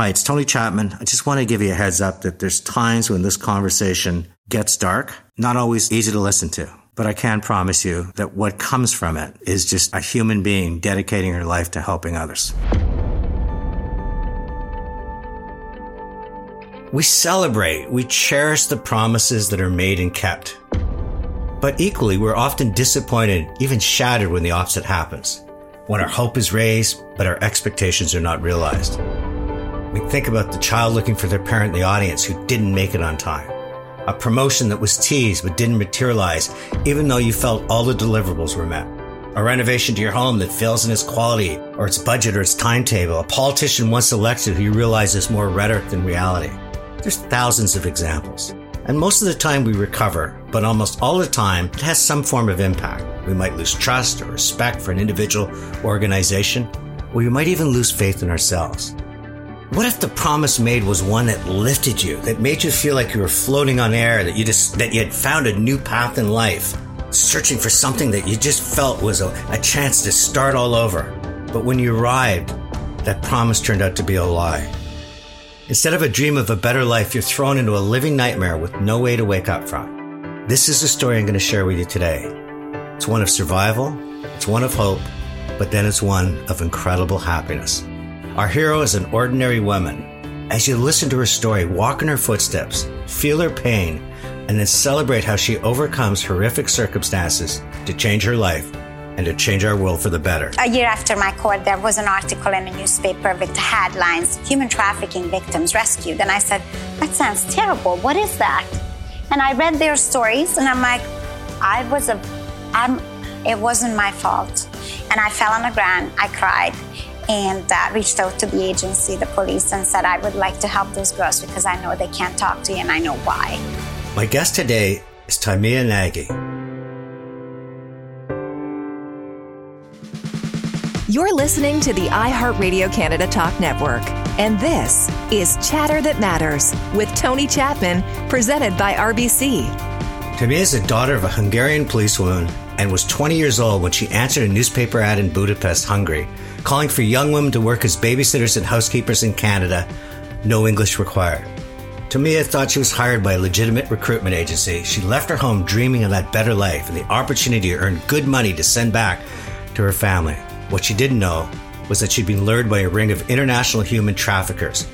Hi, it's Tony Chapman. I just want to give you a heads up that there's times when this conversation gets dark, not always easy to listen to. But I can promise you that what comes from it is just a human being dedicating her life to helping others. We celebrate, we cherish the promises that are made and kept. But equally, we're often disappointed, even shattered when the opposite happens. When our hope is raised, but our expectations are not realized. We think about the child looking for their parent in the audience who didn't make it on time. A promotion that was teased but didn't materialize, even though you felt all the deliverables were met. A renovation to your home that fails in its quality, or its budget, or its timetable. A politician once elected who you realize is more rhetoric than reality. There's thousands of examples. And most of the time we recover, but almost all the time it has some form of impact. We might lose trust or respect for an individual or organization, or we might even lose faith in ourselves. What if the promise made was one that lifted you, that made you feel like you were floating on air, that you just, that you had found a new path in life, searching for something that you just felt was a, a chance to start all over. But when you arrived, that promise turned out to be a lie. Instead of a dream of a better life, you're thrown into a living nightmare with no way to wake up from. This is the story I'm going to share with you today. It's one of survival, it's one of hope, but then it's one of incredible happiness. Our hero is an ordinary woman. As you listen to her story, walk in her footsteps, feel her pain, and then celebrate how she overcomes horrific circumstances to change her life and to change our world for the better. A year after my court, there was an article in a newspaper with the headlines Human Trafficking Victims Rescued. And I said, That sounds terrible. What is that? And I read their stories and I'm like, I was a, I'm, it wasn't my fault. And I fell on the ground, I cried, and uh, reached out to the agency, the police, and said, I would like to help those girls because I know they can't talk to you and I know why. My guest today is Timea Nagy. You're listening to the iHeartRadio Canada Talk Network, and this is Chatter That Matters with Tony Chapman, presented by RBC. Timea is the daughter of a Hungarian policewoman and was 20 years old when she answered a newspaper ad in Budapest, Hungary, calling for young women to work as babysitters and housekeepers in Canada, no English required. Timea thought she was hired by a legitimate recruitment agency. She left her home dreaming of that better life and the opportunity to earn good money to send back to her family. What she didn't know was that she'd been lured by a ring of international human traffickers,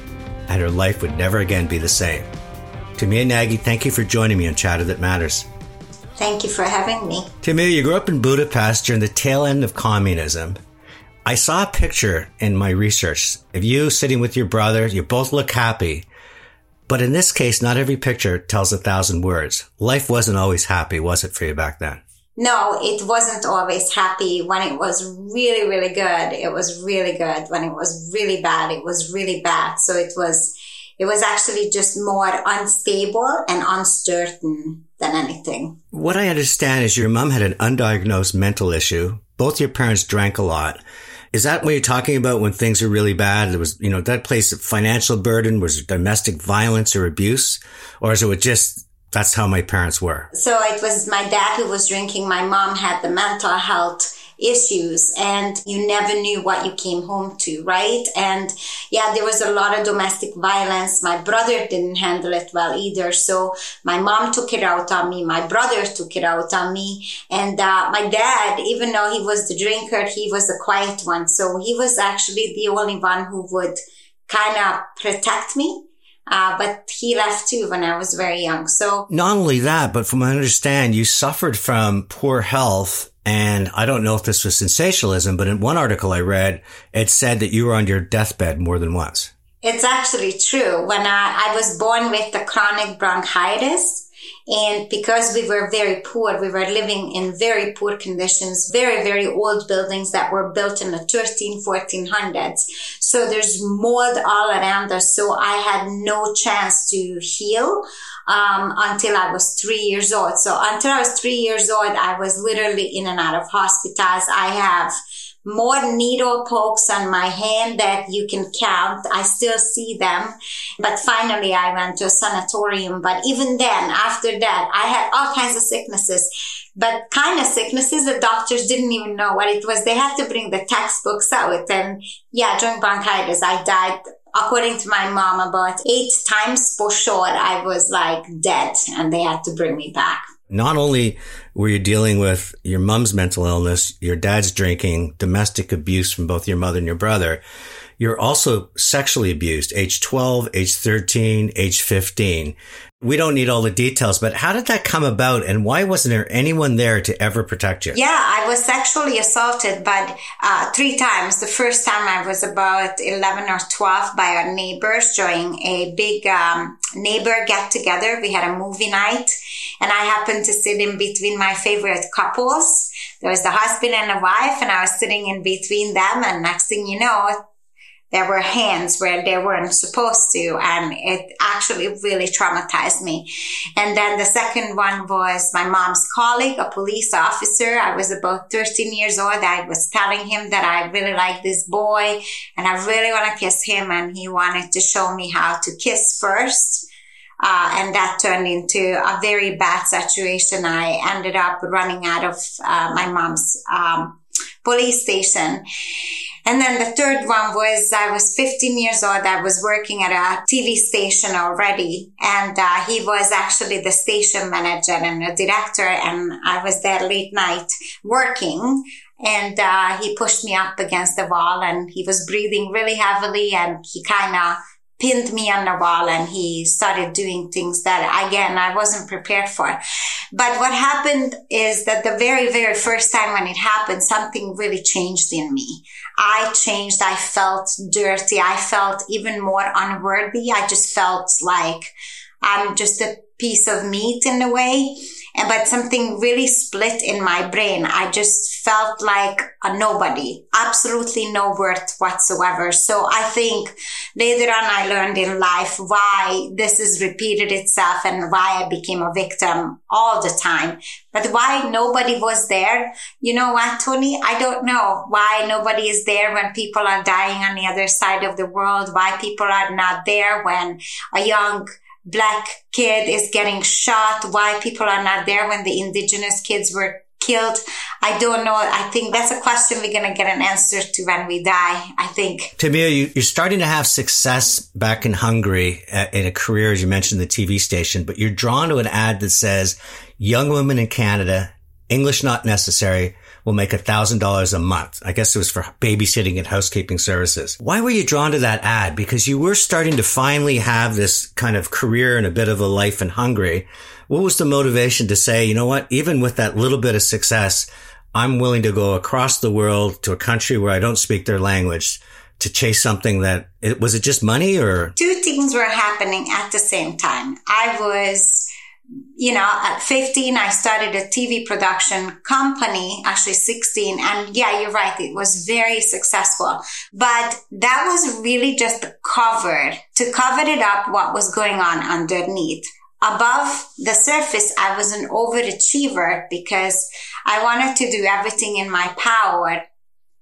and her life would never again be the same. Timea Nagy, thank you for joining me on Chatter That Matters. Thank you for having me. Timea, you grew up in Budapest during the tail end of communism. I saw a picture in my research of you sitting with your brother. You both look happy. But in this case, not every picture tells a thousand words. Life wasn't always happy, was it for you back then? no, it wasn't always happy. When it was really, really good, it was really good. When it was really bad, it was really bad. So it was, it was actually just more unstable and uncertain than anything. What I understand is your mom had an undiagnosed mental issue. Both your parents drank a lot. Is that what you're talking about when things are really bad? There was, you know, that place of financial burden, was domestic violence or abuse? Or is it just that's how my parents were. So it was my dad who was drinking. My mom had the mental health issues and you never knew what you came home to, right? And yeah, there was a lot of domestic violence. My brother didn't handle it well either. So my mom took it out on me. My brother took it out on me. And uh, my dad, even though he was the drinker, he was the quiet one. So he was actually the only one who would kind of protect me uh, but he left too when I was very young. So not only that, but from what I understand, you suffered from poor health. And I don't know if this was sensationalism, but in one article I read, it said that you were on your deathbed more than once. It's actually true. When I, I was born with the chronic bronchitis, and because we were very poor, we were living in very poor conditions, very, very old buildings that were built in the 13, 1400s. So there's mold all around us. So I had no chance to heal. Um, until I was three years old. So until I was three years old, I was literally in and out of hospitals. I have more needle pokes on my hand that you can count. I still see them. But finally, I went to a sanatorium. But even then, after that, I had all kinds of sicknesses. But kind of sicknesses, the doctors didn't even know what it was. They had to bring the textbooks out. And yeah, during bronchitis, I died according to my mom, about eight times for sure, I was like dead and they had to bring me back. Not only were you dealing with your mom's mental illness, your dad's drinking, domestic abuse from both your mother and your brother, you're also sexually abused, age 12, age 13, age 15. We don't need all the details, but how did that come about and why wasn't there anyone there to ever protect you? Yeah, I was sexually assaulted, but uh, three times. The first time I was about 11 or 12 by our neighbors during a big um, neighbor get together. We had a movie night and I happened to sit in between my favorite couples. There was the husband and the wife and I was sitting in between them and next thing you know, there were hands where they weren't supposed to. And it actually really traumatized me. And then the second one was my mom's colleague, a police officer. I was about 13 years old. I was telling him that I really like this boy and I really want to kiss him. And he wanted to show me how to kiss first. Uh, and that turned into a very bad situation. I ended up running out of uh, my mom's um, police station. And then the third one was I was 15 years old. I was working at a TV station already. And uh, he was actually the station manager and the director. And I was there late night working. And uh, he pushed me up against the wall and he was breathing really heavily and he kind of pinned me on the wall and he started doing things that again I wasn't prepared for. But what happened is that the very, very first time when it happened, something really changed in me. I changed. I felt dirty. I felt even more unworthy. I just felt like I'm just a piece of meat in a way and but something really split in my brain. I just felt like a nobody, absolutely no worth whatsoever. So I think later on I learned in life why this has repeated itself and why I became a victim all the time. But why nobody was there? You know what, Tony? I don't know why nobody is there when people are dying on the other side of the world, why people are not there when a young black kid is getting shot, why people are not there when the indigenous kids were killed. I don't know. I think that's a question we're going to get an answer to when we die, I think. Timea, you, are starting to have success back in Hungary uh, in a career, as you mentioned, the TV station, but you're drawn to an ad that says young women in Canada, English not necessary, will make $1,000 a month. I guess it was for babysitting and housekeeping services. Why were you drawn to that ad? Because you were starting to finally have this kind of career and a bit of a life in Hungary. What was the motivation to say, you know what, even with that little bit of success, I'm willing to go across the world to a country where I don't speak their language to chase something that it was it just money or two things were happening at the same time. I was you know, at 15, I started a TV production company, actually 16. And yeah, you're right. It was very successful, but that was really just the cover to cover it up what was going on underneath. Above the surface, I was an overachiever because I wanted to do everything in my power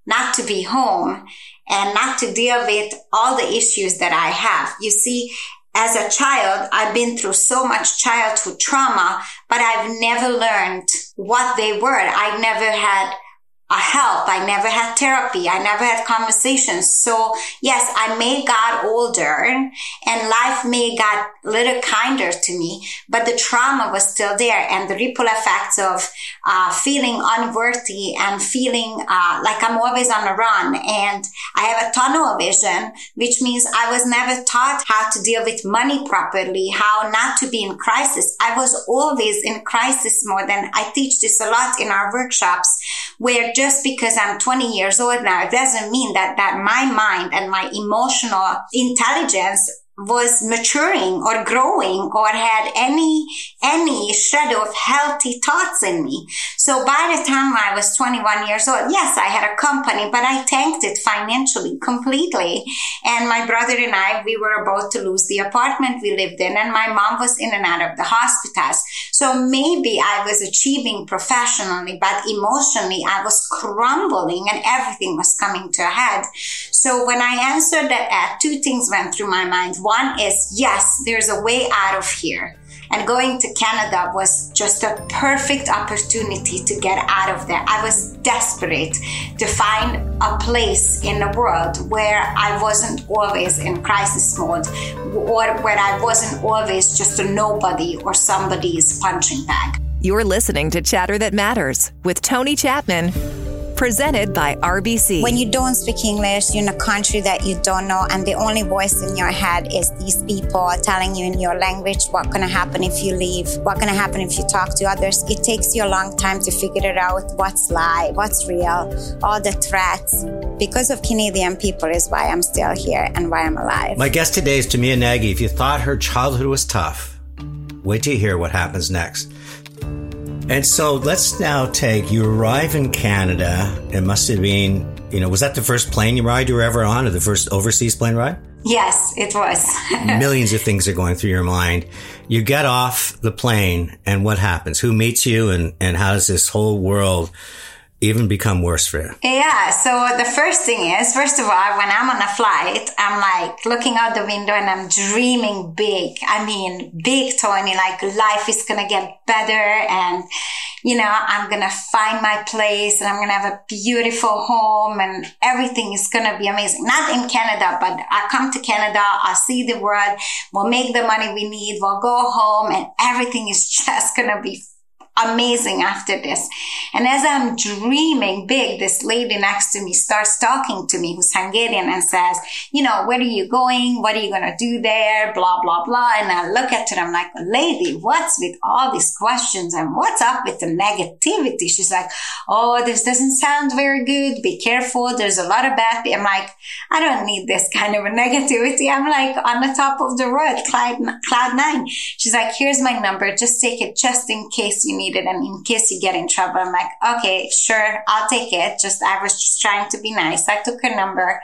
not to be home and not to deal with all the issues that I have. You see, as a child, I've been through so much childhood trauma, but I've never learned what they were. I never had. I never had therapy. I never had conversations. So yes, I made God older and life made God a little kinder to me, but the trauma was still there and the ripple effects of uh, feeling unworthy and feeling uh, like I'm always on the run. And I have a tunnel vision, which means I was never taught how to deal with money properly, how not to be in crisis. I was always in crisis more than I teach this a lot in our workshops where just because I'm 20 years old now, it doesn't mean that, that my mind and my emotional intelligence was maturing or growing or had any any shadow of healthy thoughts in me. So by the time I was 21 years old, yes, I had a company, but I tanked it financially completely. And my brother and I, we were about to lose the apartment we lived in and my mom was in and out of the hospitals. So maybe I was achieving professionally, but emotionally I was crumbling and everything was coming to a head. So when I answered that ad, two things went through my mind. One is, yes, there's a way out of here. And going to Canada was just a perfect opportunity to get out of there. I was desperate to find a place in the world where I wasn't always in crisis mode or where I wasn't always just a nobody or somebody's punching bag. You're listening to Chatter That Matters with Tony Chapman presented by RBC. When you don't speak English, you're in a country that you don't know, and the only voice in your head is these people telling you in your language what's going to happen if you leave, what's going to happen if you talk to others. It takes you a long time to figure it out what's lie, what's real, all the threats. Because of Canadian people is why I'm still here and why I'm alive. My guest today is Timea Nagy. If you thought her childhood was tough, wait to hear what happens next. And so let's now take you arrive in Canada. It must have been, you know, was that the first plane you ride you were ever on or the first overseas plane ride? Yes, it was. Millions of things are going through your mind. You get off the plane and what happens? Who meets you and, and how does this whole world even become worse for you? Yeah. So the first thing is, first of all, when I'm on a flight, I'm like looking out the window and I'm dreaming big. I mean, big, Tony, like life is going to get better and, you know, I'm going to find my place and I'm going to have a beautiful home and everything is going to be amazing. Not in Canada, but I come to Canada, I see the world, we'll make the money we need, we'll go home and everything is just going to be amazing after this. And as I'm dreaming big, this lady next to me starts talking to me who's Hungarian and says, you know, where are you going? What are you going to do there? Blah, blah, blah. And I look at her, I'm like, lady, what's with all these questions and what's up with the negativity? She's like, oh, this doesn't sound very good. Be careful. There's a lot of bad. I'm like, I don't need this kind of a negativity. I'm like on the top of the world, cloud, cloud nine. She's like, here's my number. Just take it just in case you need need it and in case you get in trouble. I'm like, okay, sure, I'll take it. Just, I was just trying to be nice. I took her number.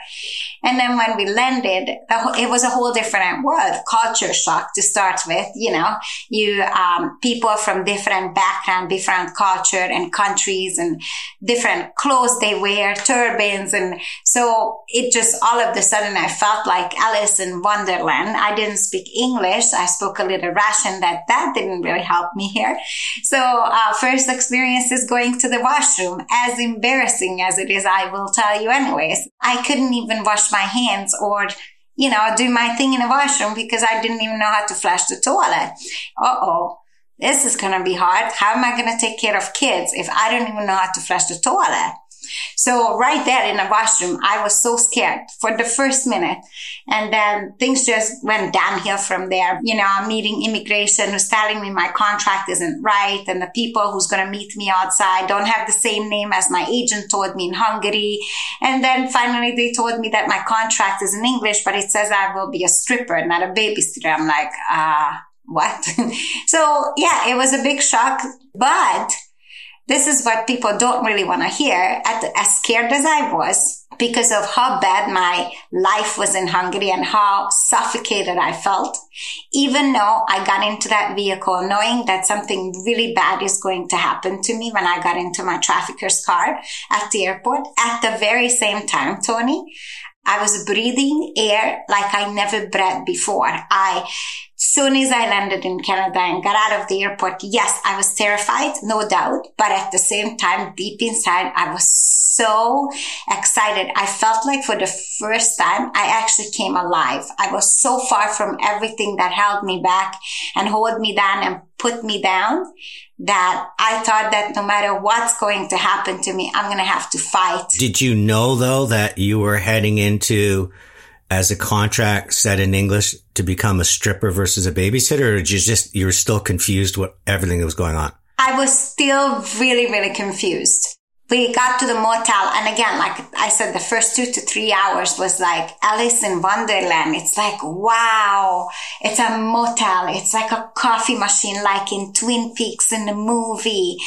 And then when we landed, it was a whole different world, culture shock to start with. You know, you, um, people from different background, different culture and countries and different clothes they wear, turbans. And so it just all of a sudden I felt like Alice in Wonderland. I didn't speak English. I spoke a little Russian that that didn't really help me here. So uh, first experience is going to the washroom. As embarrassing as it is, I will tell you anyways. I couldn't even wash my hands or you know, do my thing in the washroom because I didn't even know how to flush the toilet. Uh oh. This is going to be hard. How am I going to take care of kids if I don't even know how to flush the toilet? So right there in the washroom, I was so scared for the first minute. And then things just went downhill from there. You know, I'm meeting immigration who's telling me my contract isn't right. And the people who's going to meet me outside don't have the same name as my agent told me in Hungary. And then finally they told me that my contract is in English, but it says I will be a stripper, not a babysitter. I'm like, ah, uh, what? so yeah, it was a big shock, but this is what people don't really want to hear. As scared as I was because of how bad my life was in Hungary and how suffocated I felt, even though I got into that vehicle knowing that something really bad is going to happen to me when I got into my trafficker's car at the airport, at the very same time, Tony, I was breathing air like I never breathed before. I soon as I landed in Canada and got out of the airport, yes, I was terrified, no doubt. But at the same time, deep inside, I was so excited. I felt like for the first time, I actually came alive. I was so far from everything that held me back and hold me down and put me down that I thought that no matter what's going to happen to me, I'm going to have to fight. Did you know though that you were heading into as a contract said in English to become a stripper versus a babysitter, or you just you were still confused what everything that was going on? I was still really, really confused. We got to the motel, and again, like I said, the first two to three hours was like Alice in Wonderland. It's like, wow, it's a motel. It's like a coffee machine, like in Twin Peaks in the movie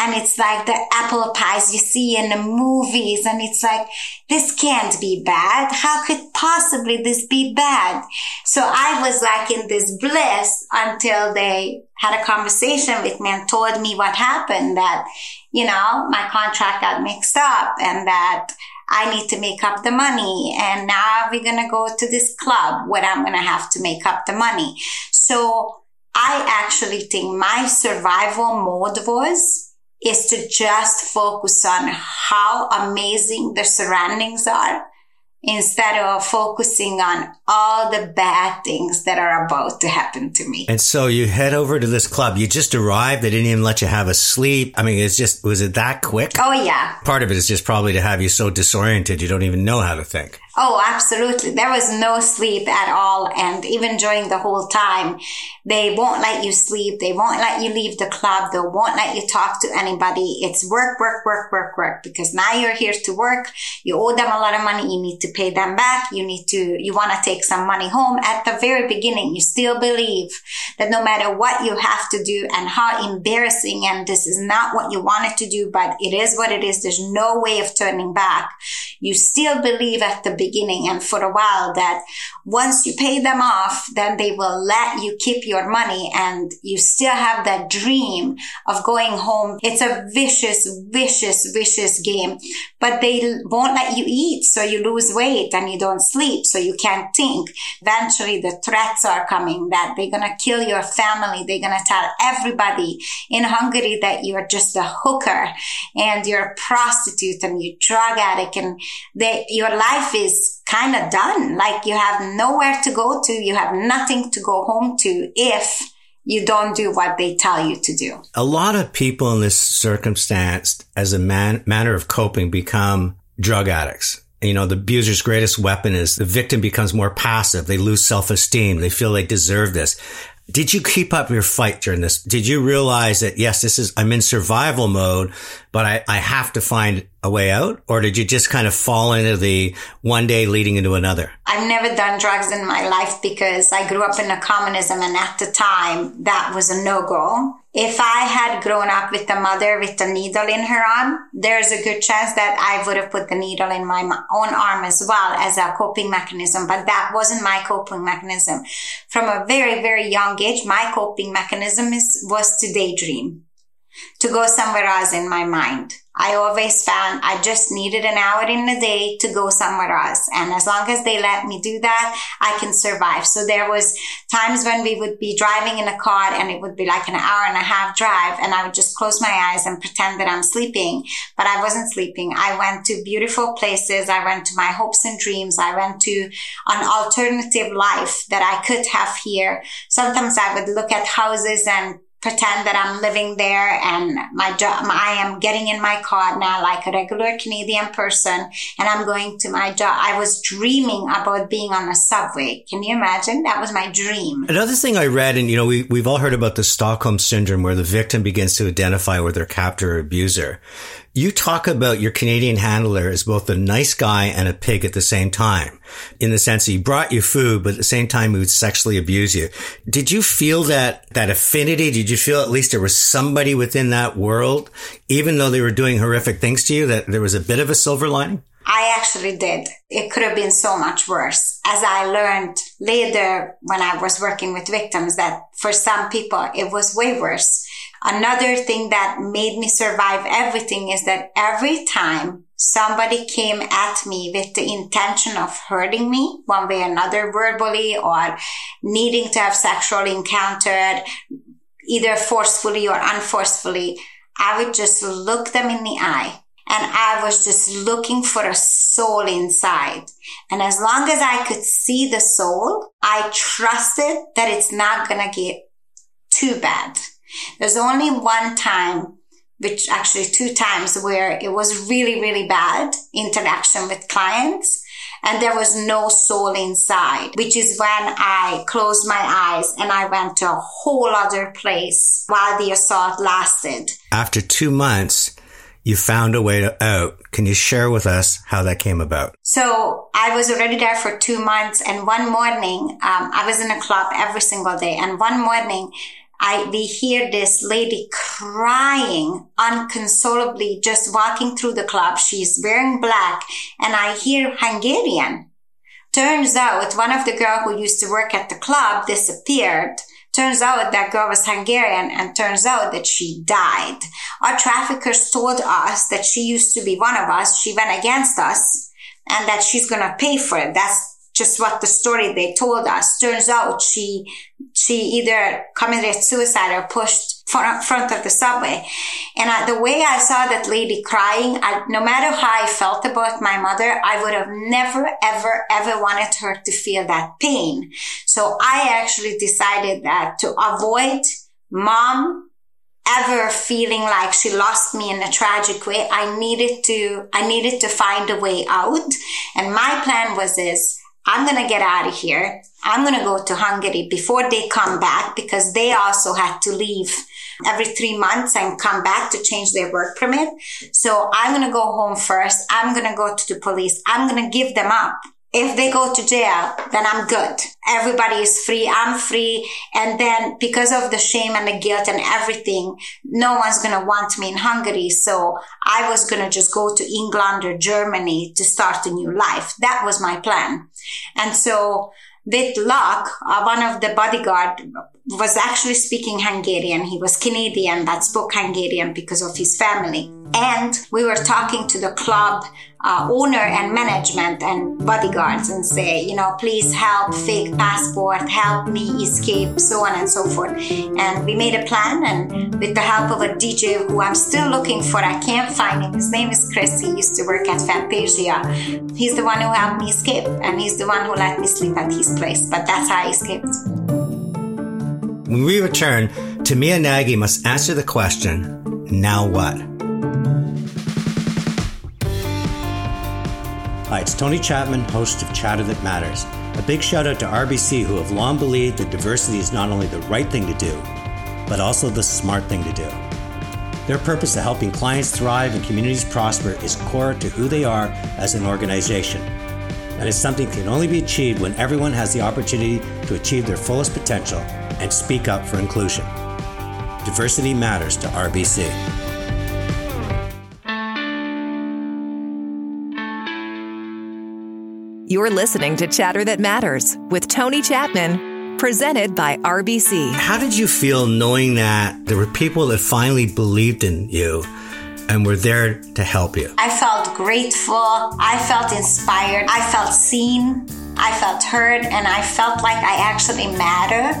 and it's like the apple pies you see in the movies and it's like this can't be bad how could possibly this be bad so i was like in this bliss until they had a conversation with me and told me what happened that you know my contract got mixed up and that I need to make up the money. And now we're going to go to this club where I'm going to have to make up the money. So I actually think my survival mode was is to just focus on how amazing the surroundings are instead of focusing on all the bad things that are about to happen to me. And so you head over to this club. You just arrived. They didn't even let you have a sleep. I mean, it's just, was it that quick? Oh, yeah. Part of it is just probably to have you so disoriented you don't even know how to think. Oh, absolutely. There was no sleep at all. And even during the whole time, they won't let you sleep. They won't let you leave the club. They won't let you talk to anybody. It's work, work, work, work, work, because now you're here to work. You owe them a lot of money. You need to pay them back. You need to, you want to take some money home. At the very beginning, you still believe that no matter what you have to do and how embarrassing and this is not what you wanted to do, but it is what it is. There's no way of turning back. You still believe at the beginning beginning and for a while that once you pay them off, then they will let you keep your money and you still have that dream of going home. It's a vicious, vicious, vicious game, but they won't let you eat. So you lose weight and you don't sleep. So you can't think. Eventually the threats are coming that they're going to kill your family. They're going to tell everybody in Hungary that you're just a hooker and you're a prostitute and you're drug addict and that your life is kind of done. Like you have nowhere to go to. You have nothing to go home to if you don't do what they tell you to do. A lot of people in this circumstance, as a man, manner of coping, become drug addicts. You know, the abuser's greatest weapon is the victim becomes more passive. They lose self-esteem. They feel they deserve this. Did you keep up your fight during this? Did you realize that, yes, this is, I'm in survival mode, but I, I have to find a way out? Or did you just kind of fall into the one day leading into another? I've never done drugs in my life because I grew up in a communism and at the time that was a no go. If I had grown up with a mother with a needle in her arm, there's a good chance that I would have put the needle in my own arm as well as a coping mechanism. But that wasn't my coping mechanism. From a very, very young age, my coping mechanism is, was to daydream to go somewhere else in my mind. I always found I just needed an hour in a day to go somewhere else. And as long as they let me do that, I can survive. So there was times when we would be driving in a car and it would be like an hour and a half drive and I would just close my eyes and pretend that I'm sleeping, but I wasn't sleeping. I went to beautiful places. I went to my hopes and dreams. I went to an alternative life that I could have here. Sometimes I would look at houses and pretend that I'm living there and my job, I am getting in my car now like a regular Canadian person and I'm going to my job. I was dreaming about being on a subway. Can you imagine? That was my dream. Another thing I read, and you know, we, we've all heard about the Stockholm syndrome where the victim begins to identify with their captor or abuser. You talk about your Canadian handler as both a nice guy and a pig at the same time, in the sense he brought you food, but at the same time he would sexually abuse you. Did you feel that, that affinity? Did you feel at least there was somebody within that world, even though they were doing horrific things to you, that there was a bit of a silver lining? I actually did. It could have been so much worse. As I learned later when I was working with victims that for some people it was way worse Another thing that made me survive everything is that every time somebody came at me with the intention of hurting me one way or another, verbally or needing to have sexual encounter, either forcefully or unforcefully, I would just look them in the eye. And I was just looking for a soul inside. And as long as I could see the soul, I trusted that it's not going to get too bad. There's only one time, which actually two times where it was really, really bad interaction with clients and there was no soul inside, which is when I closed my eyes and I went to a whole other place while the assault lasted. After two months, you found a way out. Can you share with us how that came about? So I was already there for two months, and one morning, um, I was in a club every single day, and one morning I, we hear this lady crying unconsolably, just walking through the club. She's wearing black and I hear Hungarian. Turns out one of the girl who used to work at the club disappeared. Turns out that girl was Hungarian and turns out that she died. Our traffickers told us that she used to be one of us. She went against us and that she's going to pay for it. That's just what the story they told us. Turns out she, she either committed suicide or pushed front, of the subway. And I, the way I saw that lady crying, I, no matter how I felt about my mother, I would have never, ever, ever wanted her to feel that pain. So I actually decided that to avoid mom ever feeling like she lost me in a tragic way, I needed to, I needed to find a way out. And my plan was this, I'm going to get out of here. I'm going to go to Hungary before they come back because they also had to leave every three months and come back to change their work permit. So I'm going to go home first. I'm going to go to the police. I'm going to give them up. If they go to jail, then I'm good. Everybody is free. I'm free. And then because of the shame and the guilt and everything, no one's going to want me in Hungary. So I was going to just go to England or Germany to start a new life. That was my plan. And so with luck, uh, one of the bodyguard was actually speaking Hungarian. He was Canadian that spoke Hungarian because of his family. And we were talking to the club uh, owner and management and bodyguards and say, you know, please help fake passport, help me escape, so on and so forth. And we made a plan, and with the help of a DJ who I'm still looking for, I can't find him. His name is Chris. He used to work at Fantasia. He's the one who helped me escape, and he's the one who let me sleep at his place. But that's how I escaped. When we return, Timea Nagy must answer the question, now what? Hi, it's Tony Chapman, host of Chatter That Matters. A big shout out to RBC, who have long believed that diversity is not only the right thing to do, but also the smart thing to do. Their purpose of helping clients thrive and communities prosper is core to who they are as an organization. And it's something that can only be achieved when everyone has the opportunity to achieve their fullest potential and speak up for inclusion. Diversity matters to RBC. You're listening to Chatter That Matters with Tony Chapman, presented by RBC. How did you feel knowing that there were people that finally believed in you and were there to help you? I felt grateful. I felt inspired. I felt seen. I felt heard. And I felt like I actually matter.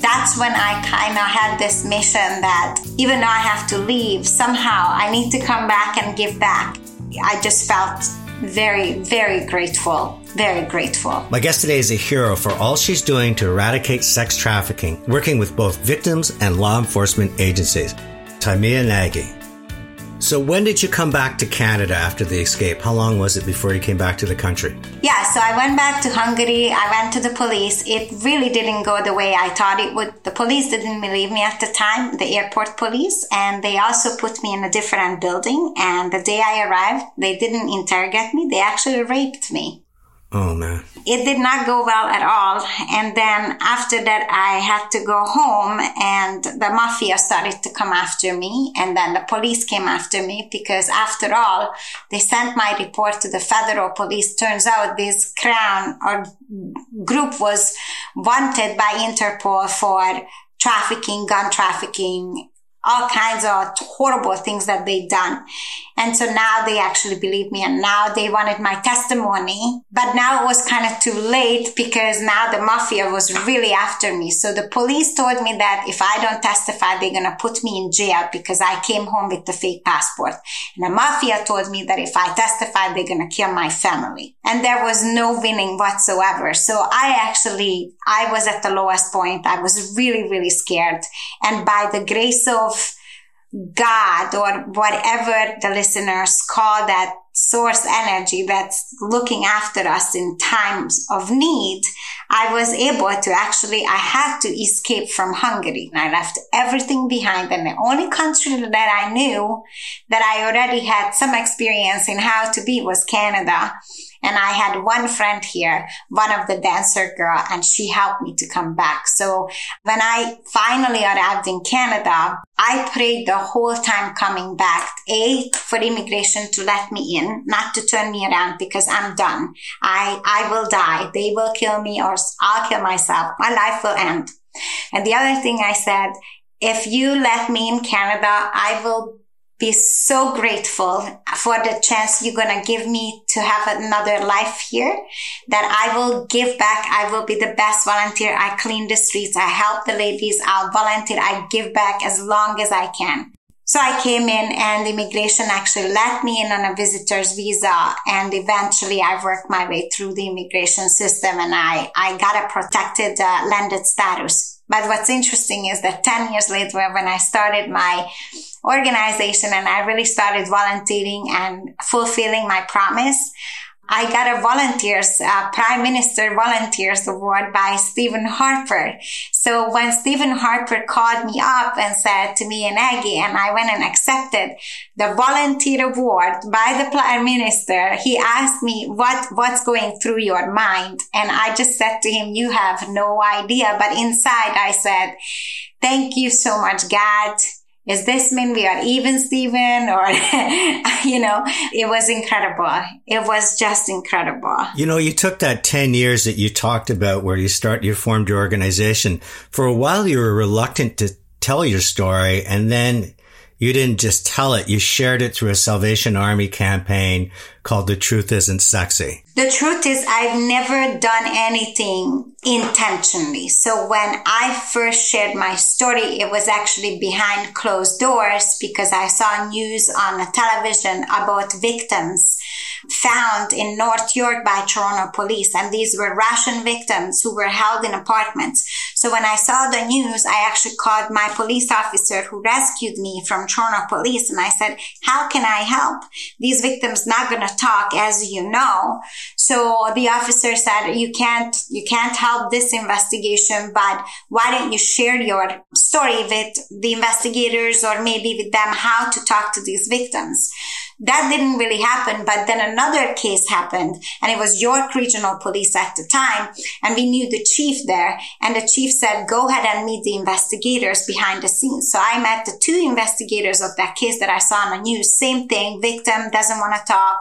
That's when I kind of had this mission that even though I have to leave, somehow I need to come back and give back. I just felt very, very grateful. Very grateful. My guest today is a hero for all she's doing to eradicate sex trafficking, working with both victims and law enforcement agencies. Timea Nagy. So, when did you come back to Canada after the escape? How long was it before you came back to the country? Yeah, so I went back to Hungary. I went to the police. It really didn't go the way I thought it would. The police didn't believe me at the time, the airport police, and they also put me in a different building. And the day I arrived, they didn't interrogate me, they actually raped me. Oh man. It did not go well at all. And then after that, I had to go home and the mafia started to come after me. And then the police came after me because after all, they sent my report to the federal police. Turns out this crown or group was wanted by Interpol for trafficking, gun trafficking, all kinds of horrible things that they've done. And so now they actually believe me and now they wanted my testimony. But now it was kind of too late because now the mafia was really after me. So the police told me that if I don't testify, they're going to put me in jail because I came home with the fake passport. And the mafia told me that if I testify, they're going to kill my family. And there was no winning whatsoever. So I actually, I was at the lowest point. I was really, really scared. And by the grace of God or whatever the listeners call that source energy that's looking after us in times of need, I was able to actually, I had to escape from Hungary. I left everything behind. And the only country that I knew that I already had some experience in how to be was Canada. And I had one friend here, one of the dancer girl, and she helped me to come back. So when I finally arrived in Canada, I prayed the whole time coming back, A, for immigration to let me in, not to turn me around because I'm done. I, I will die. They will kill me or I'll kill myself. My life will end. And the other thing I said, if you let me in Canada, I will be so grateful for the chance you're going to give me to have another life here that I will give back. I will be the best volunteer. I clean the streets. I help the ladies. I'll volunteer. I give back as long as I can. So I came in and immigration actually let me in on a visitor's visa. And eventually I worked my way through the immigration system and I, I got a protected uh, landed status. But what's interesting is that 10 years later, when I started my organization and I really started volunteering and fulfilling my promise, I got a volunteers, uh, Prime Minister Volunteers Award by Stephen Harper. So when Stephen Harper called me up and said to me and Aggie, and I went and accepted the volunteer award by the Prime Minister, he asked me what, what's going through your mind. And I just said to him, you have no idea. But inside I said, thank you so much, God is this mean we are even Stephen or you know it was incredible. It was just incredible. You know you took that 10 years that you talked about where you start you formed your organization. For a while you were reluctant to tell your story and then you didn't just tell it, you shared it through a Salvation Army campaign called The Truth Isn't Sexy. The truth is, I've never done anything intentionally. So when I first shared my story, it was actually behind closed doors because I saw news on the television about victims found in North York by Toronto police. And these were Russian victims who were held in apartments. So when I saw the news, I actually called my police officer who rescued me from Toronto police. And I said, how can I help? These victims not going to talk, as you know. So the officer said, you can't, you can't help this investigation, but why don't you share your story with the investigators or maybe with them how to talk to these victims? That didn't really happen, but then another case happened and it was York Regional Police at the time. And we knew the chief there and the chief said, go ahead and meet the investigators behind the scenes. So I met the two investigators of that case that I saw on the news. Same thing. Victim doesn't want to talk.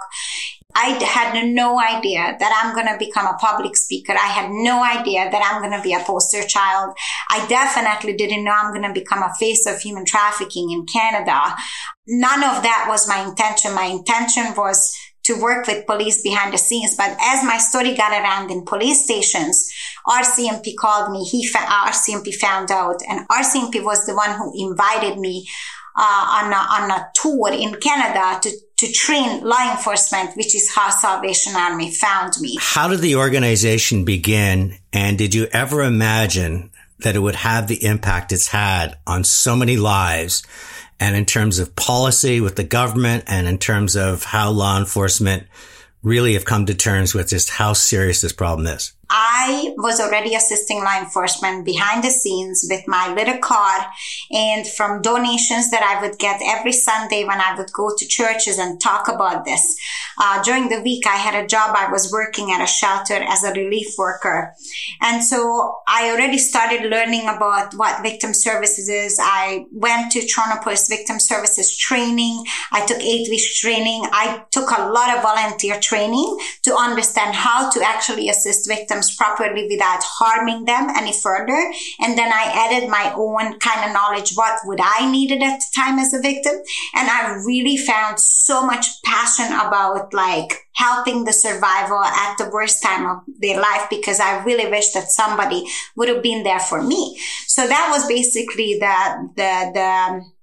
I had no idea that I'm going to become a public speaker. I had no idea that I'm going to be a poster child. I definitely didn't know I'm going to become a face of human trafficking in Canada. None of that was my intention. My intention was to work with police behind the scenes. But as my story got around in police stations, RCMP called me. He, RCMP found out and RCMP was the one who invited me uh, on, a, on a tour in Canada to, to train law enforcement, which is how Salvation Army found me. How did the organization begin? And did you ever imagine that it would have the impact it's had on so many lives? And in terms of policy with the government and in terms of how law enforcement really have come to terms with just how serious this problem is? I was already assisting law enforcement behind the scenes with my little car and from donations that I would get every Sunday when I would go to churches and talk about this. Uh, during the week, I had a job. I was working at a shelter as a relief worker. And so I already started learning about what victim services is. I went to Toronto Police Victim Services training. I took eight weeks training. I took a lot of volunteer training to understand how to actually assist victims systems properly without harming them any further. And then I added my own kind of knowledge. What would I needed at the time as a victim? And I really found so much passion about like helping the survivor at the worst time of their life because I really wish that somebody would have been there for me. So that was basically the, the, the, um,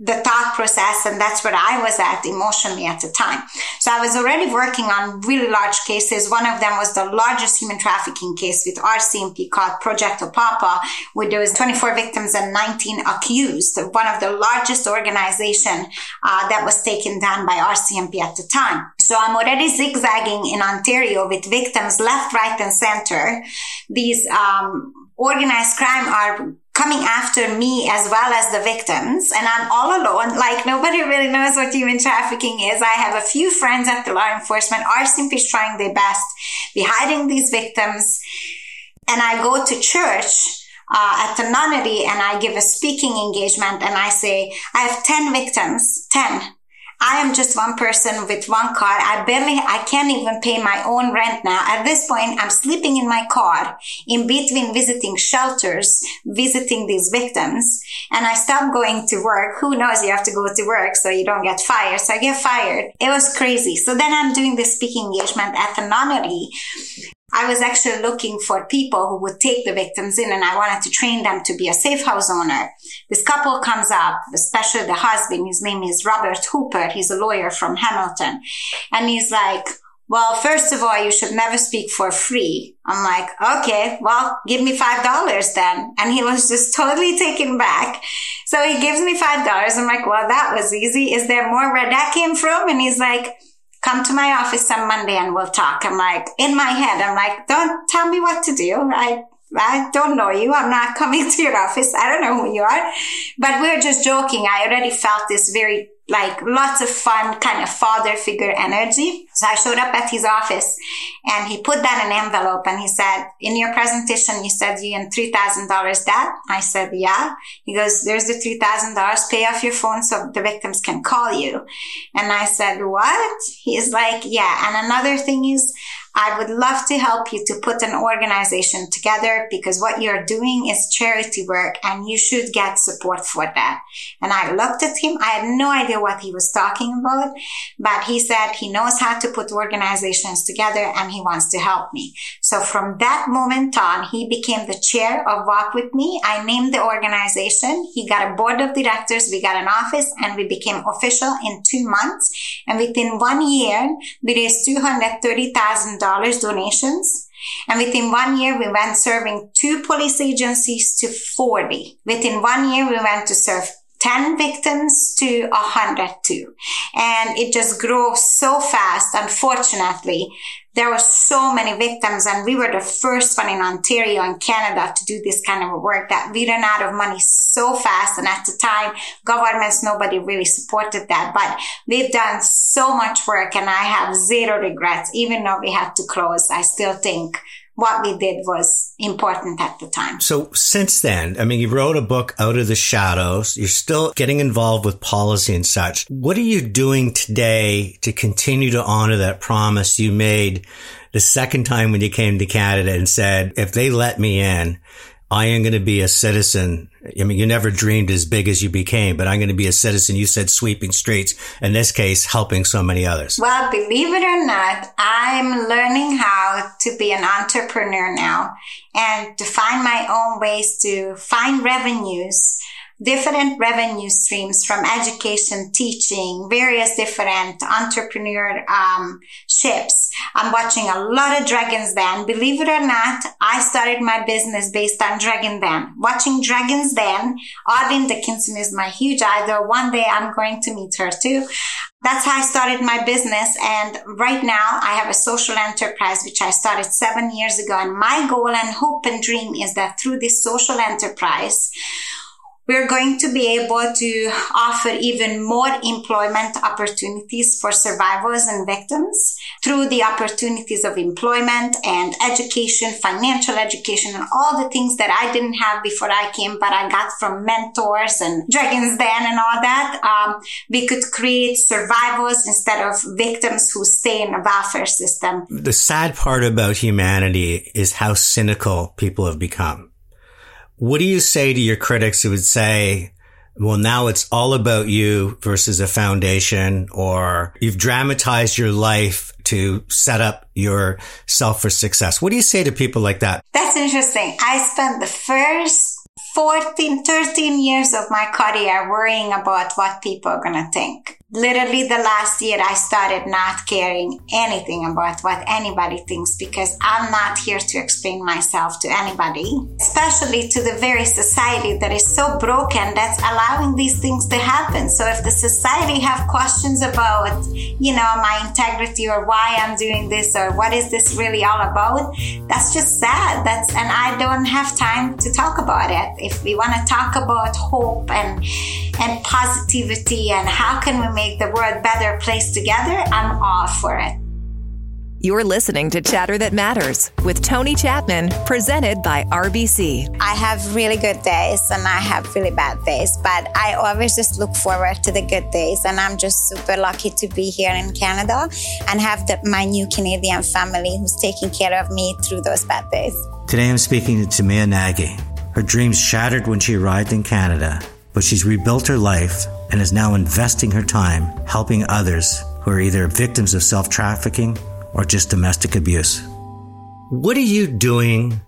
the thought process and that's where I was at emotionally at the time. So I was already working on really large cases. One of them was the largest human trafficking case with RCMP called Project Opapa, where there was 24 victims and 19 accused. One of the largest organization uh, that was taken down by RCMP at the time. So I'm already zigzagging in Ontario with victims left, right, and center. These um, organized crime are coming after me as well as the victims and I'm all alone. Like nobody really knows what human trafficking is. I have a few friends at the law enforcement are simply trying their best be hiding these victims. And I go to church uh, at the nunnery and I give a speaking engagement and I say, I have 10 victims, 10. I am just one person with one car. I barely, I can't even pay my own rent now. At this point, I'm sleeping in my car in between visiting shelters, visiting these victims. And I stopped going to work. Who knows? You have to go to work so you don't get fired. So I get fired. It was crazy. So then I'm doing this speaking engagement at the nunnery. I was actually looking for people who would take the victims in and I wanted to train them to be a safe house owner. This couple comes up, especially the husband. His name is Robert Hooper. He's a lawyer from Hamilton. And he's like, well, first of all, you should never speak for free. I'm like, okay, well, give me $5 then. And he was just totally taken back. So he gives me $5. I'm like, well, that was easy. Is there more where that came from? And he's like, come to my office on Monday and we'll talk. I'm like, in my head, I'm like, don't tell me what to do. I, I don't know you. I'm not coming to your office. I don't know who you are, but we're just joking. I already felt this very like lots of fun kind of father figure energy. So I showed up at his office and he put down an envelope and he said, in your presentation, you said you in $3,000 debt. I said, yeah. He goes, there's the $3,000. Pay off your phone so the victims can call you. And I said, what? He's like, yeah. And another thing is I would love to help you to put an organization together because what you're doing is charity work and you should get support for that. And I looked at him. I had no idea what he was talking about, but he said he knows how to put organizations together and he wants to help me. So from that moment on, he became the chair of Walk With Me. I named the organization. He got a board of directors. We got an office and we became official in two months. And within one year, we raised $230,000 donations. And within one year, we went serving two police agencies to 40. Within one year, we went to serve 10 victims to 102. And it just grew so fast, unfortunately, there were so many victims and we were the first one in Ontario and Canada to do this kind of work that we ran out of money so fast. And at the time, governments, nobody really supported that, but we've done so much work and I have zero regrets. Even though we had to close, I still think what we did was important at the time. So since then, I mean, you wrote a book, Out of the Shadows. You're still getting involved with policy and such. What are you doing today to continue to honor that promise you made the second time when you came to Canada and said, if they let me in, I am going to be a citizen. I mean, you never dreamed as big as you became, but I'm going to be a citizen. You said sweeping streets. In this case, helping so many others. Well, believe it or not, I'm learning how to be an entrepreneur now and to find my own ways to find revenues different revenue streams from education, teaching, various different entrepreneur um, ships. I'm watching a lot of Dragons Den. Believe it or not, I started my business based on Dragon Den. Watching Dragons Den, Arlene Dickinson is my huge idol. One day I'm going to meet her too. That's how I started my business. And right now I have a social enterprise, which I started seven years ago. And my goal and hope and dream is that through this social enterprise, we're going to be able to offer even more employment opportunities for survivors and victims through the opportunities of employment and education, financial education, and all the things that I didn't have before I came, but I got from mentors and Dragons Den and all that. Um, we could create survivors instead of victims who stay in a welfare system. The sad part about humanity is how cynical people have become. What do you say to your critics who would say, well, now it's all about you versus a foundation or you've dramatized your life to set up yourself for success. What do you say to people like that? That's interesting. I spent the first 14, 13 years of my career worrying about what people are going to think literally the last year I started not caring anything about what anybody thinks because I'm not here to explain myself to anybody, especially to the very society that is so broken that's allowing these things to happen. So if the society have questions about, you know, my integrity or why I'm doing this or what is this really all about, that's just sad. That's and I don't have time to talk about it. If we want to talk about hope and and positivity and how can we make the world better place together, I'm all for it. You're listening to Chatter That Matters with Tony Chapman, presented by RBC. I have really good days and I have really bad days, but I always just look forward to the good days. And I'm just super lucky to be here in Canada and have the, my new Canadian family who's taking care of me through those bad days. Today I'm speaking to Timea Nagy. Her dreams shattered when she arrived in Canada, but she's rebuilt her life and is now investing her time helping others who are either victims of sex trafficking or just domestic abuse. What are you doing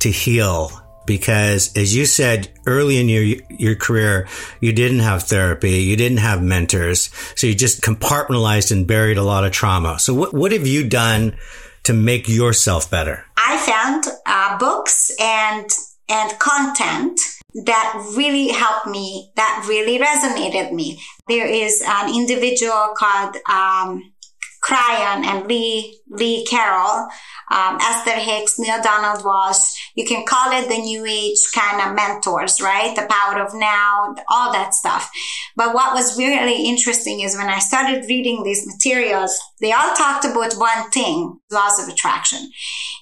to heal? Because as you said early in your, your career, you didn't have therapy, you didn't have mentors, so you just compartmentalized and buried a lot of trauma. So what, what have you done to make yourself better? I found uh, books and, and content that really helped me, that really resonated me. There is an individual called, um, Kryon and Lee, Lee Carroll, um, Esther Hicks, Neale Donald Walsch. You can call it the new age kind of mentors, right? The power of now, all that stuff. But what was really interesting is when I started reading these materials, they all talked about one thing, laws of attraction.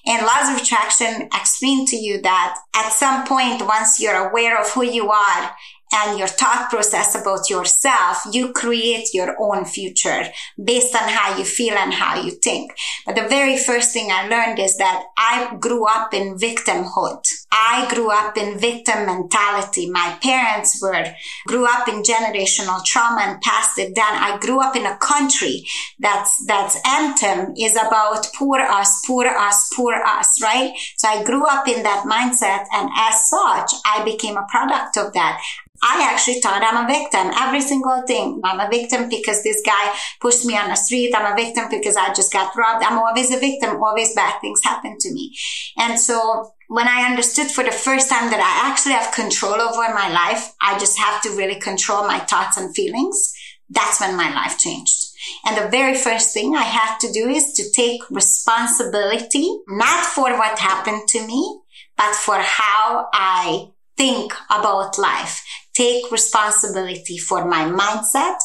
And laws of attraction explain to you that at some point, once you're aware of who you are and your thought process about yourself, you create your own future based on how you feel and how you think. But the very first thing I learned is that I grew up in victimhood. I grew up in victim mentality. My parents were, grew up in generational trauma and passed it down. I grew up in a country that's, that's anthem is about poor us, poor us, poor us, right? So I grew up in that mindset. And as such, I became a product of that. I actually thought I'm a victim. Every single thing. I'm a victim because this guy pushed me on the street. I'm a victim because I just got robbed. I'm always a victim. Always bad things happen to me. And so when I understood for the first time that I actually have control over my life, I just have to really control my thoughts and feelings. That's when my life changed. And the very first thing I have to do is to take responsibility, not for what happened to me, but for how I think about life take responsibility for my mindset.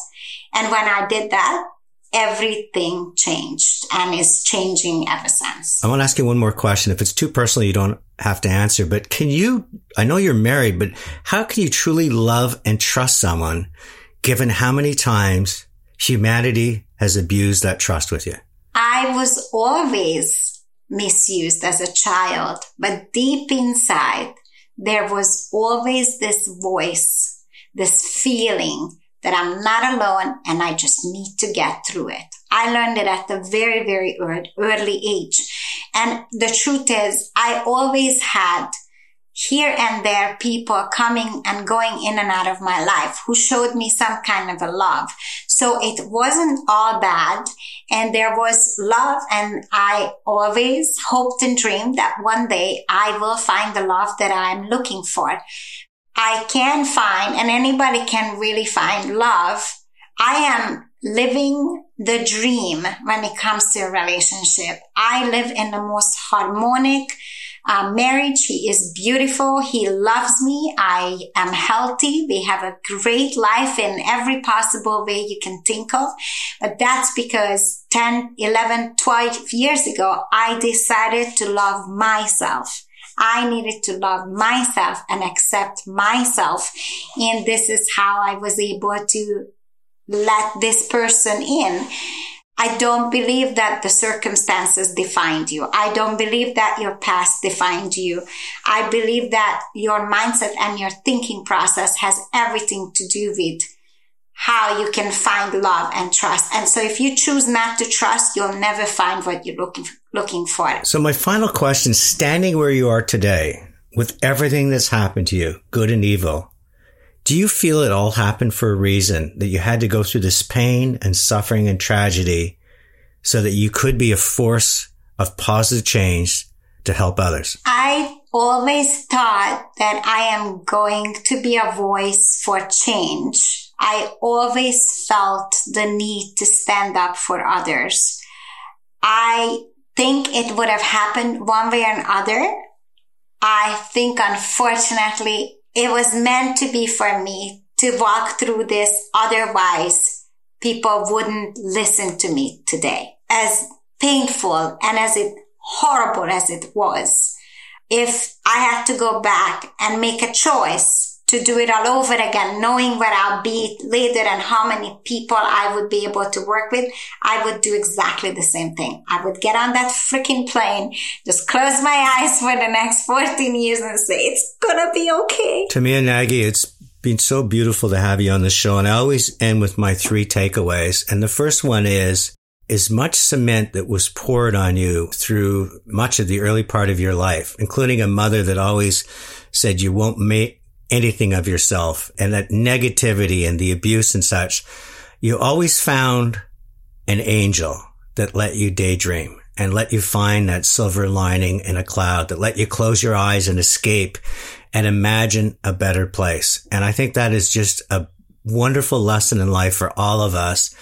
And when I did that, everything changed and is changing ever since. I want to ask you one more question. If it's too personal, you don't have to answer, but can you, I know you're married, but how can you truly love and trust someone given how many times humanity has abused that trust with you? I was always misused as a child, but deep inside, there was always this voice, this feeling that I'm not alone and I just need to get through it. I learned it at a very, very early age. And the truth is, I always had here and there people coming and going in and out of my life who showed me some kind of a love. So it wasn't all bad and there was love and I always hoped and dreamed that one day I will find the love that I'm looking for. I can find and anybody can really find love. I am living the dream when it comes to a relationship. I live in the most harmonic, uh, marriage. He is beautiful. He loves me. I am healthy. We have a great life in every possible way you can think of. But that's because 10, 11, 12 years ago, I decided to love myself. I needed to love myself and accept myself. And this is how I was able to let this person in. I don't believe that the circumstances defined you. I don't believe that your past defined you. I believe that your mindset and your thinking process has everything to do with how you can find love and trust. And so if you choose not to trust, you'll never find what you're looking, looking for. So my final question, standing where you are today with everything that's happened to you, good and evil, do you feel it all happened for a reason that you had to go through this pain and suffering and tragedy so that you could be a force of positive change to help others? I always thought that I am going to be a voice for change. I always felt the need to stand up for others. I think it would have happened one way or another. I think unfortunately it was meant to be for me to walk through this. Otherwise, people wouldn't listen to me today. As painful and as it horrible as it was, if I had to go back and make a choice to do it all over again, knowing where I'll be later and how many people I would be able to work with, I would do exactly the same thing. I would get on that freaking plane, just close my eyes for the next 14 years and say, it's gonna be okay. Timea Nagy, it's been so beautiful to have you on the show. And I always end with my three takeaways. And the first one is, is much cement that was poured on you through much of the early part of your life, including a mother that always said you won't make anything of yourself and that negativity and the abuse and such, you always found an angel that let you daydream and let you find that silver lining in a cloud that let you close your eyes and escape and imagine a better place. And I think that is just a wonderful lesson in life for all of us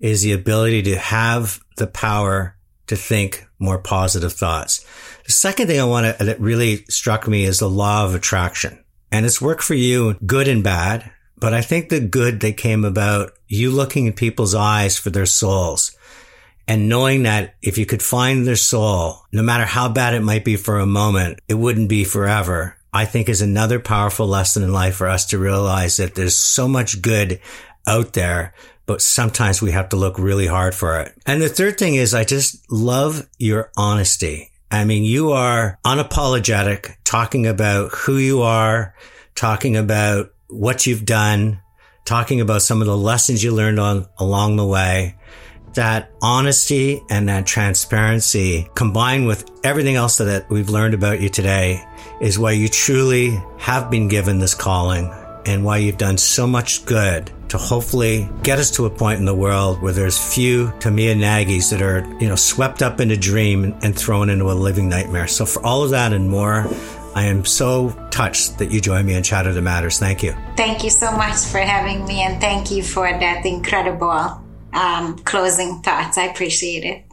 is the ability to have the power to think more positive thoughts. The second thing I want to, that really struck me is the law of attraction and it's worked for you good and bad. But I think the good that came about you looking in people's eyes for their souls and knowing that if you could find their soul, no matter how bad it might be for a moment, it wouldn't be forever. I think is another powerful lesson in life for us to realize that there's so much good out there, but sometimes we have to look really hard for it. And the third thing is I just love your honesty. I mean, you are unapologetic, talking about who you are, talking about what you've done, talking about some of the lessons you learned on along the way. That honesty and that transparency combined with everything else that we've learned about you today is why you truly have been given this calling and why you've done so much good to hopefully get us to a point in the world where there's few Timea Nagys that are, you know, swept up in a dream and thrown into a living nightmare. So for all of that and more, I am so touched that you joined me on Chatter That Matters. Thank you. Thank you so much for having me and thank you for that incredible um, closing thoughts. I appreciate it.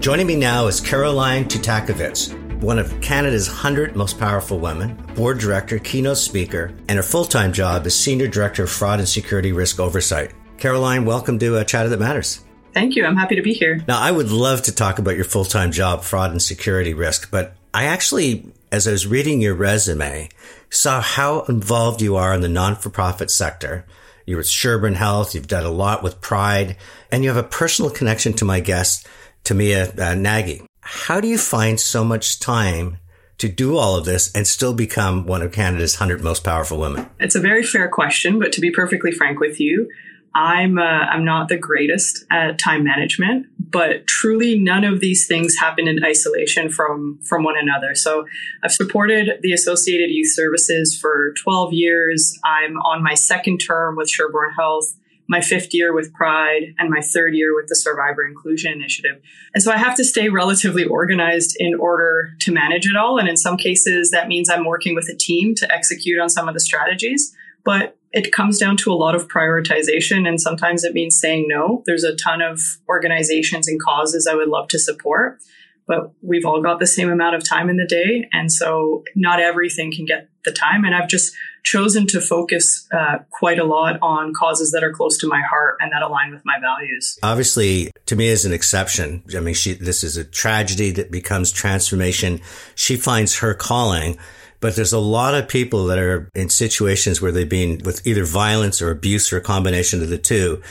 Joining me now is Caroline Tutakiewicz one of Canada's 100 most powerful women, board director, keynote speaker, and her full time job is senior director of fraud and security risk oversight. Caroline, welcome to a Chatter That Matters. Thank you. I'm happy to be here. Now, I would love to talk about your full time job, fraud and security risk, but I actually, as I was reading your resume, saw how involved you are in the non for profit sector. You're at Sherbourne Health, you've done a lot with Pride, and you have a personal connection to my guest, Timea uh, Nagy. How do you find so much time to do all of this and still become one of Canada's 100 most powerful women? It's a very fair question, but to be perfectly frank with you, I'm uh, I'm not the greatest at time management, but truly none of these things happen in isolation from from one another. So I've supported the Associated Youth Services for 12 years. I'm on my second term with Sherbourne Health my fifth year with Pride, and my third year with the Survivor Inclusion Initiative. And so I have to stay relatively organized in order to manage it all. And in some cases, that means I'm working with a team to execute on some of the strategies. But it comes down to a lot of prioritization, and sometimes it means saying no. There's a ton of organizations and causes I would love to support but we've all got the same amount of time in the day. And so not everything can get the time. And I've just chosen to focus uh, quite a lot on causes that are close to my heart and that align with my values. Obviously, Timea, is an exception. I mean, she, this is a tragedy that becomes transformation. She finds her calling. But there's a lot of people that are in situations where they've been with either violence or abuse or a combination of the two.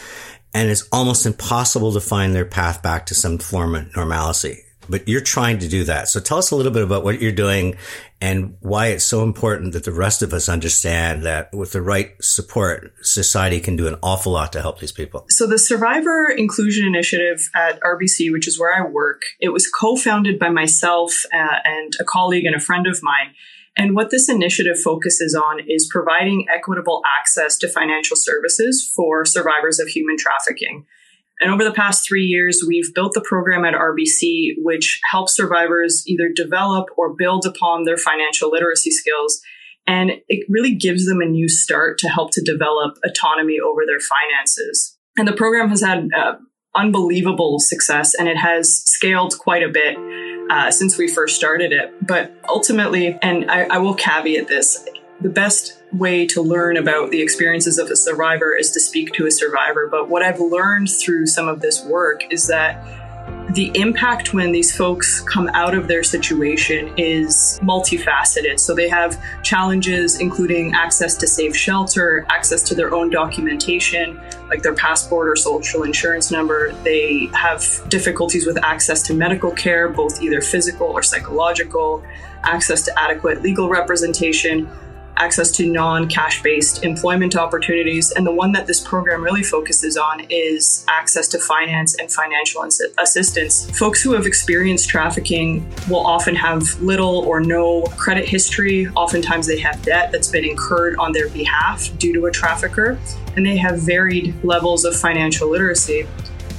And it's almost impossible to find their path back to some form of normalcy but you're trying to do that. So tell us a little bit about what you're doing and why it's so important that the rest of us understand that with the right support, society can do an awful lot to help these people. So the Survivor Inclusion Initiative at RBC, which is where I work, it was co-founded by myself uh, and a colleague and a friend of mine. And what this initiative focuses on is providing equitable access to financial services for survivors of human trafficking. And over the past three years, we've built the program at RBC, which helps survivors either develop or build upon their financial literacy skills. And it really gives them a new start to help to develop autonomy over their finances. And the program has had uh, unbelievable success and it has scaled quite a bit uh, since we first started it. But ultimately, and I, I will caveat this, the best way to learn about the experiences of a survivor is to speak to a survivor. But what I've learned through some of this work is that the impact when these folks come out of their situation is multifaceted. So they have challenges including access to safe shelter, access to their own documentation, like their passport or social insurance number. They have difficulties with access to medical care, both either physical or psychological, access to adequate legal representation access to non cash based employment opportunities. And the one that this program really focuses on is access to finance and financial assistance. Folks who have experienced trafficking will often have little or no credit history. Oftentimes, they have debt that's been incurred on their behalf due to a trafficker, and they have varied levels of financial literacy.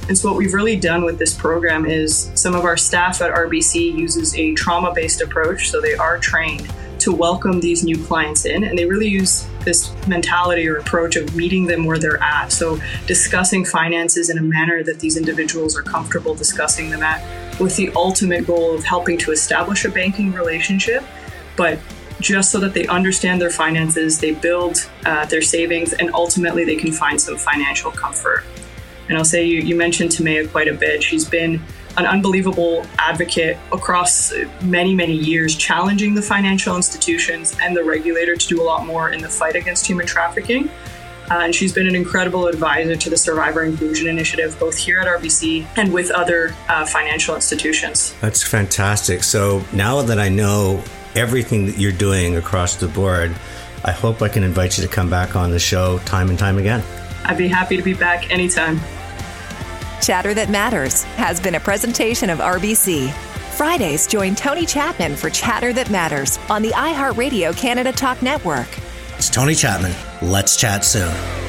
And so, what we've really done with this program is some of our staff at RBC uses a trauma based approach, so they are trained to welcome these new clients in. And they really use this mentality or approach of meeting them where they're at. So, discussing finances in a manner that these individuals are comfortable discussing them at, with the ultimate goal of helping to establish a banking relationship, but just so that they understand their finances, they build uh, their savings, and ultimately they can find some financial comfort. And I'll say you, you mentioned Timea quite a bit. She's been an unbelievable advocate across many, many years, challenging the financial institutions and the regulator to do a lot more in the fight against human trafficking. Uh, and she's been an incredible advisor to the Survivor Inclusion Initiative, both here at RBC and with other uh, financial institutions. That's fantastic. So now that I know everything that you're doing across the board, I hope I can invite you to come back on the show time and time again. I'd be happy to be back anytime. Chatter That Matters has been a presentation of RBC. Fridays, join Tony Chapman for Chatter That Matters on the iHeartRadio Canada Talk Network. It's Tony Chapman. Let's chat soon.